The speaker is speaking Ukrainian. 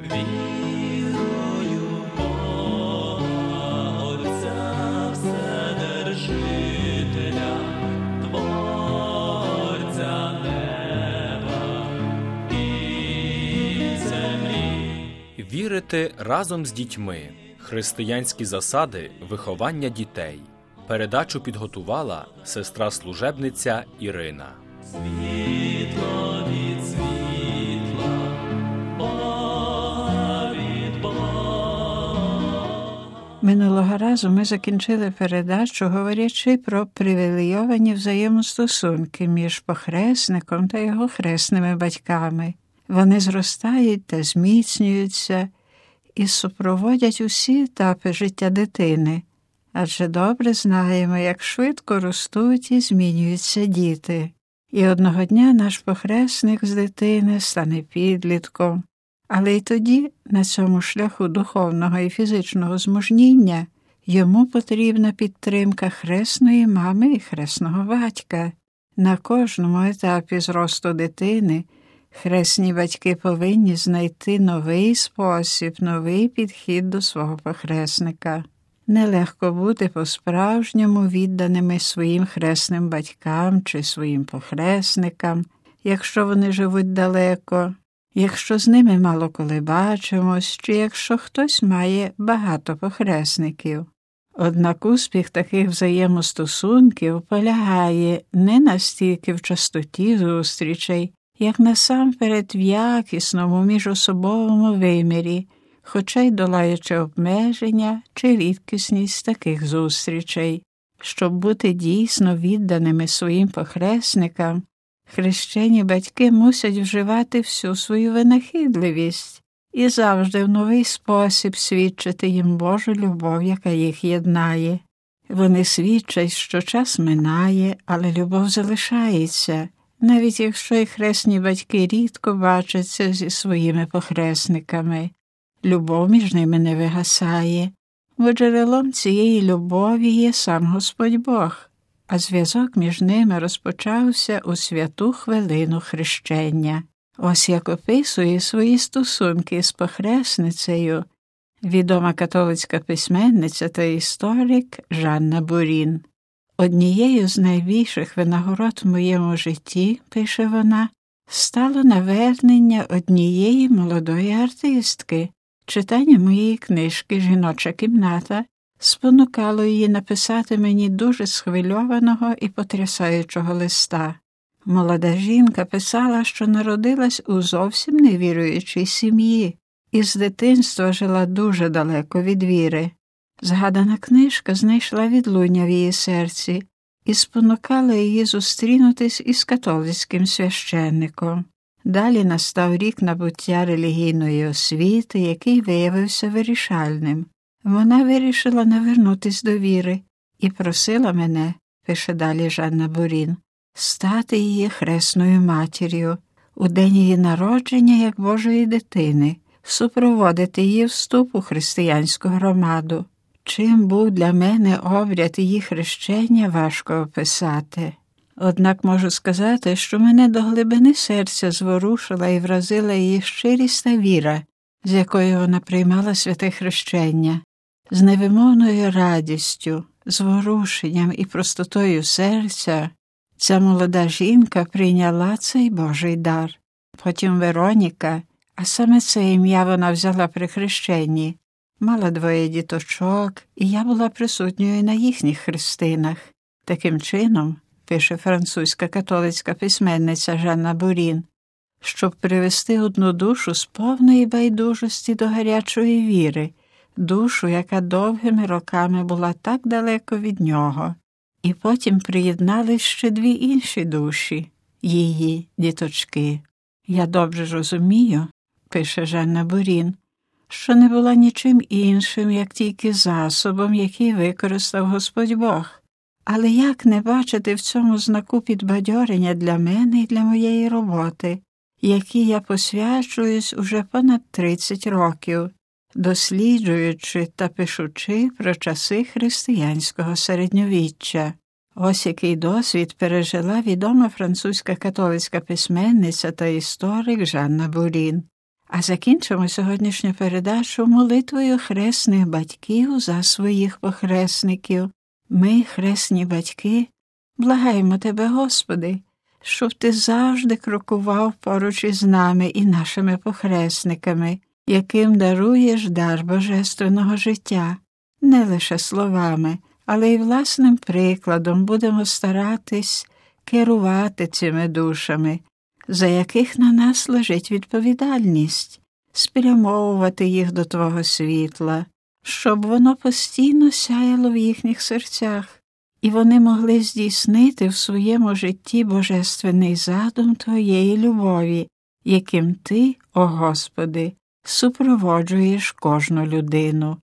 Вірую Бога, Отця Вседержителя, Творця неба і землі. Вірити разом з дітьми. Християнські засади виховання дітей. Передачу підготувала сестра служебниця Ірина. Світло Минулого разу ми закінчили передачу, говорячи про привілейовані взаємостосунки між похресником та його хресними батьками. Вони зростають та зміцнюються і супроводять усі етапи життя дитини, адже добре знаємо, як швидко ростуть і змінюються діти. І одного дня наш похресник з дитини стане підлітком. Але й тоді, на цьому шляху духовного і фізичного змужніння, йому потрібна підтримка хресної мами і хресного батька. На кожному етапі зросту дитини хресні батьки повинні знайти новий спосіб, новий підхід до свого похресника. Нелегко бути по-справжньому відданими своїм хресним батькам чи своїм похресникам, якщо вони живуть далеко, якщо з ними мало коли бачимось, чи якщо хтось має багато похресників. Однак успіх таких взаємостосунків полягає не настільки в частоті зустрічей, як насамперед в якісному міжособовому вимірі, хоча й долаючи обмеження чи рідкісність таких зустрічей. Щоб бути дійсно відданими своїм похресникам, хрещені батьки мусять вживати всю свою винахідливість і завжди в новий спосіб свідчити їм Божу любов, яка їх єднає. Вони свідчать, що час минає, але любов залишається, навіть якщо і хресні батьки рідко бачаться зі своїми похресниками. Любов між ними не вигасає, бо джерелом цієї любові є сам Господь Бог, а зв'язок між ними розпочався у святу хвилину хрещення. Ось як описує свої стосунки з похресницею відома католицька письменниця та історик Жанна Бурін. Однією з найбільших винагород в моєму житті, пише вона, стало навернення однієї молодої артистки. Читання моєї книжки Жіноча кімната спонукало її написати мені дуже схвильованого і потрясаючого листа. Молода жінка писала, що народилась у зовсім невіруючій сім'ї і з дитинства жила дуже далеко від віри. Згадана книжка знайшла відлуння в її серці і спонукала її зустрінутись із католицьким священником. Далі настав рік набуття релігійної освіти, який виявився вирішальним. Вона вирішила навернутись до віри і просила мене, пише далі Жанна Бурін, стати її хресною матір'ю у день її народження як Божої дитини, супроводити її вступ у християнську громаду. Чим був для мене обряд її хрещення, важко описати. Однак можу сказати, що мене до глибини серця зворушила і вразила її щирість та віра, з якою вона приймала святе хрещення, з невимовною радістю, зворушенням і простотою серця. Ця молода жінка прийняла цей Божий дар. Потім Вероніка, а саме це ім'я вона взяла при хрещенні, мала двоє діточок, і я була присутньою на їхніх хрестинах. Таким чином, пише французька католицька письменниця Жанна Бурін, щоб привести одну душу з повної байдужості до гарячої віри, душу, яка довгими роками була так далеко від нього, і потім приєднали ще дві інші душі її діточки. Я добре розумію, пише Жанна Бурін, що не була нічим іншим, як тільки засобом, який використав Господь Бог. Але як не бачити в цьому знаку підбадьорення для мене і для моєї роботи, якій я посвячуюсь уже понад 30 років, досліджуючи та пишучи про часи християнського середньовіччя. Ось який досвід пережила відома французька католицька письменниця та історик Жанна Бурін. А закінчимо сьогоднішню передачу молитвою хресних батьків за своїх похресників. Ми, хресні батьки, благаємо Тебе, Господи, щоб Ти завжди крокував поруч із нами і нашими похресниками, яким даруєш дар божественного життя, не лише словами, але й власним прикладом будемо старатись керувати цими душами, за яких на нас лежить відповідальність, спрямовувати їх до Твого світла, щоб воно постійно сяяло в їхніх серцях, і вони могли здійснити в своєму житті божественний задум Твоєї любові, яким Ти, о Господи, супроводжуєш кожну людину.